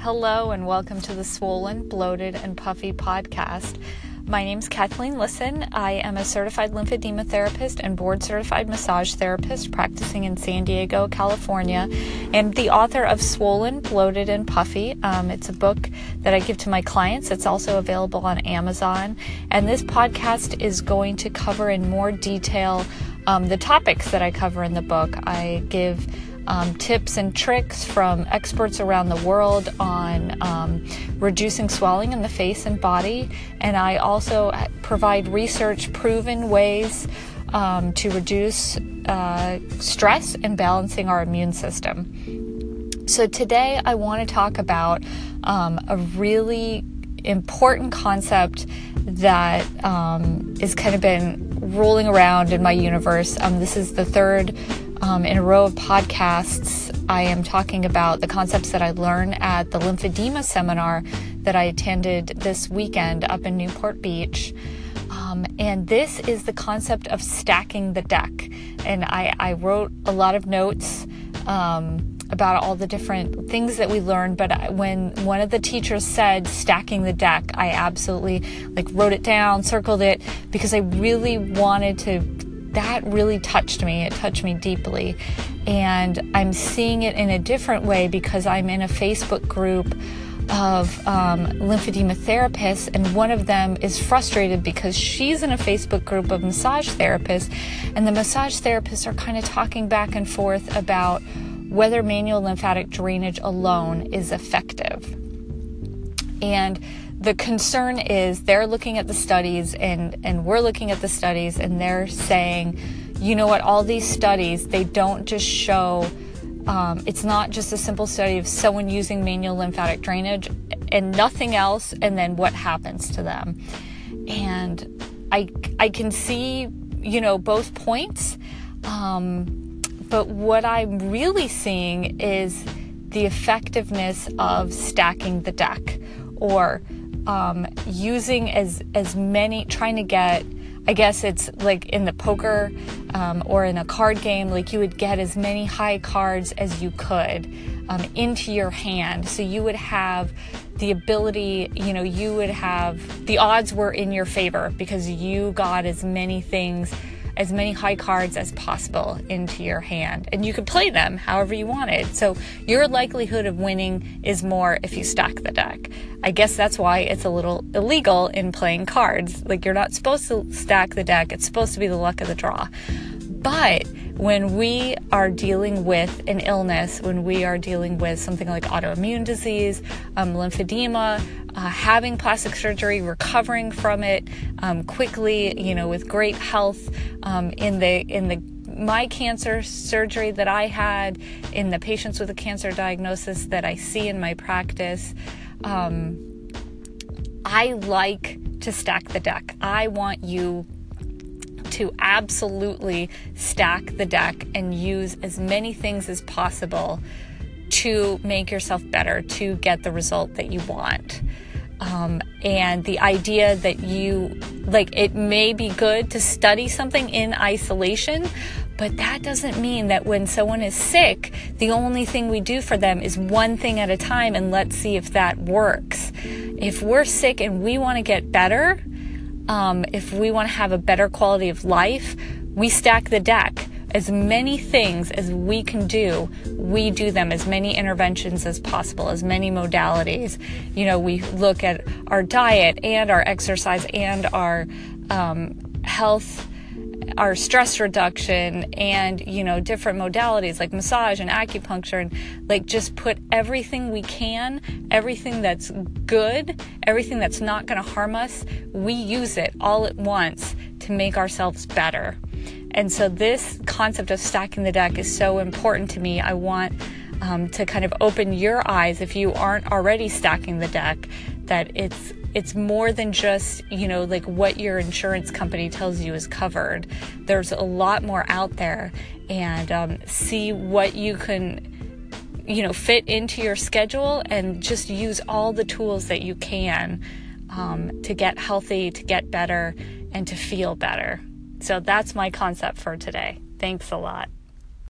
Hello, and welcome to the Swollen, Bloated, and Puffy podcast. My name is Kathleen Lisson. I am a certified lymphedema therapist and board certified massage therapist practicing in San Diego, California, and the author of Swollen, Bloated, and Puffy. Um, it's a book that I give to my clients. It's also available on Amazon. And this podcast is going to cover in more detail um, the topics that I cover in the book. I give um, tips and tricks from experts around the world on um, reducing swelling in the face and body. And I also provide research proven ways um, to reduce uh, stress and balancing our immune system. So, today I want to talk about um, a really important concept that um, is kind of been rolling around in my universe. Um, this is the third um, in a row of podcasts, I am talking about the concepts that I learned at the lymphedema seminar that I attended this weekend up in Newport Beach. Um, and this is the concept of stacking the deck. And I, I wrote a lot of notes um, about all the different things that we learned. But when one of the teachers said stacking the deck, I absolutely like wrote it down, circled it because I really wanted to that really touched me. It touched me deeply. And I'm seeing it in a different way because I'm in a Facebook group of um, lymphedema therapists, and one of them is frustrated because she's in a Facebook group of massage therapists, and the massage therapists are kind of talking back and forth about whether manual lymphatic drainage alone is effective. And the concern is they're looking at the studies and, and we're looking at the studies and they're saying, you know what, all these studies, they don't just show, um, it's not just a simple study of someone using manual lymphatic drainage and nothing else, and then what happens to them. And I, I can see, you know, both points. Um, but what I'm really seeing is the effectiveness of stacking the deck or um, using as as many, trying to get. I guess it's like in the poker um, or in a card game, like you would get as many high cards as you could um, into your hand. So you would have the ability, you know, you would have the odds were in your favor because you got as many things as many high cards as possible into your hand. And you could play them however you wanted. So your likelihood of winning is more if you stack the deck. I guess that's why it's a little illegal in playing cards. Like you're not supposed to stack the deck, it's supposed to be the luck of the draw. But when we are dealing with an illness, when we are dealing with something like autoimmune disease, um, lymphedema, uh, having plastic surgery, recovering from it um, quickly, you know, with great health um, in the in the my cancer surgery that I had, in the patients with a cancer diagnosis that I see in my practice. Um, I like to stack the deck. I want you to absolutely stack the deck and use as many things as possible to make yourself better, to get the result that you want. Um, and the idea that you, like, it may be good to study something in isolation, but that doesn't mean that when someone is sick, the only thing we do for them is one thing at a time and let's see if that works. If we're sick and we want to get better, um, if we want to have a better quality of life, we stack the deck. As many things as we can do, we do them, as many interventions as possible, as many modalities. You know, we look at our diet and our exercise and our um, health our stress reduction and you know different modalities like massage and acupuncture and like just put everything we can everything that's good everything that's not going to harm us we use it all at once to make ourselves better. And so this concept of stacking the deck is so important to me. I want um, to kind of open your eyes if you aren't already stacking the deck that it's it's more than just you know like what your insurance company tells you is covered. There's a lot more out there and um, see what you can you know fit into your schedule and just use all the tools that you can um, to get healthy to get better and to feel better. So that's my concept for today. Thanks a lot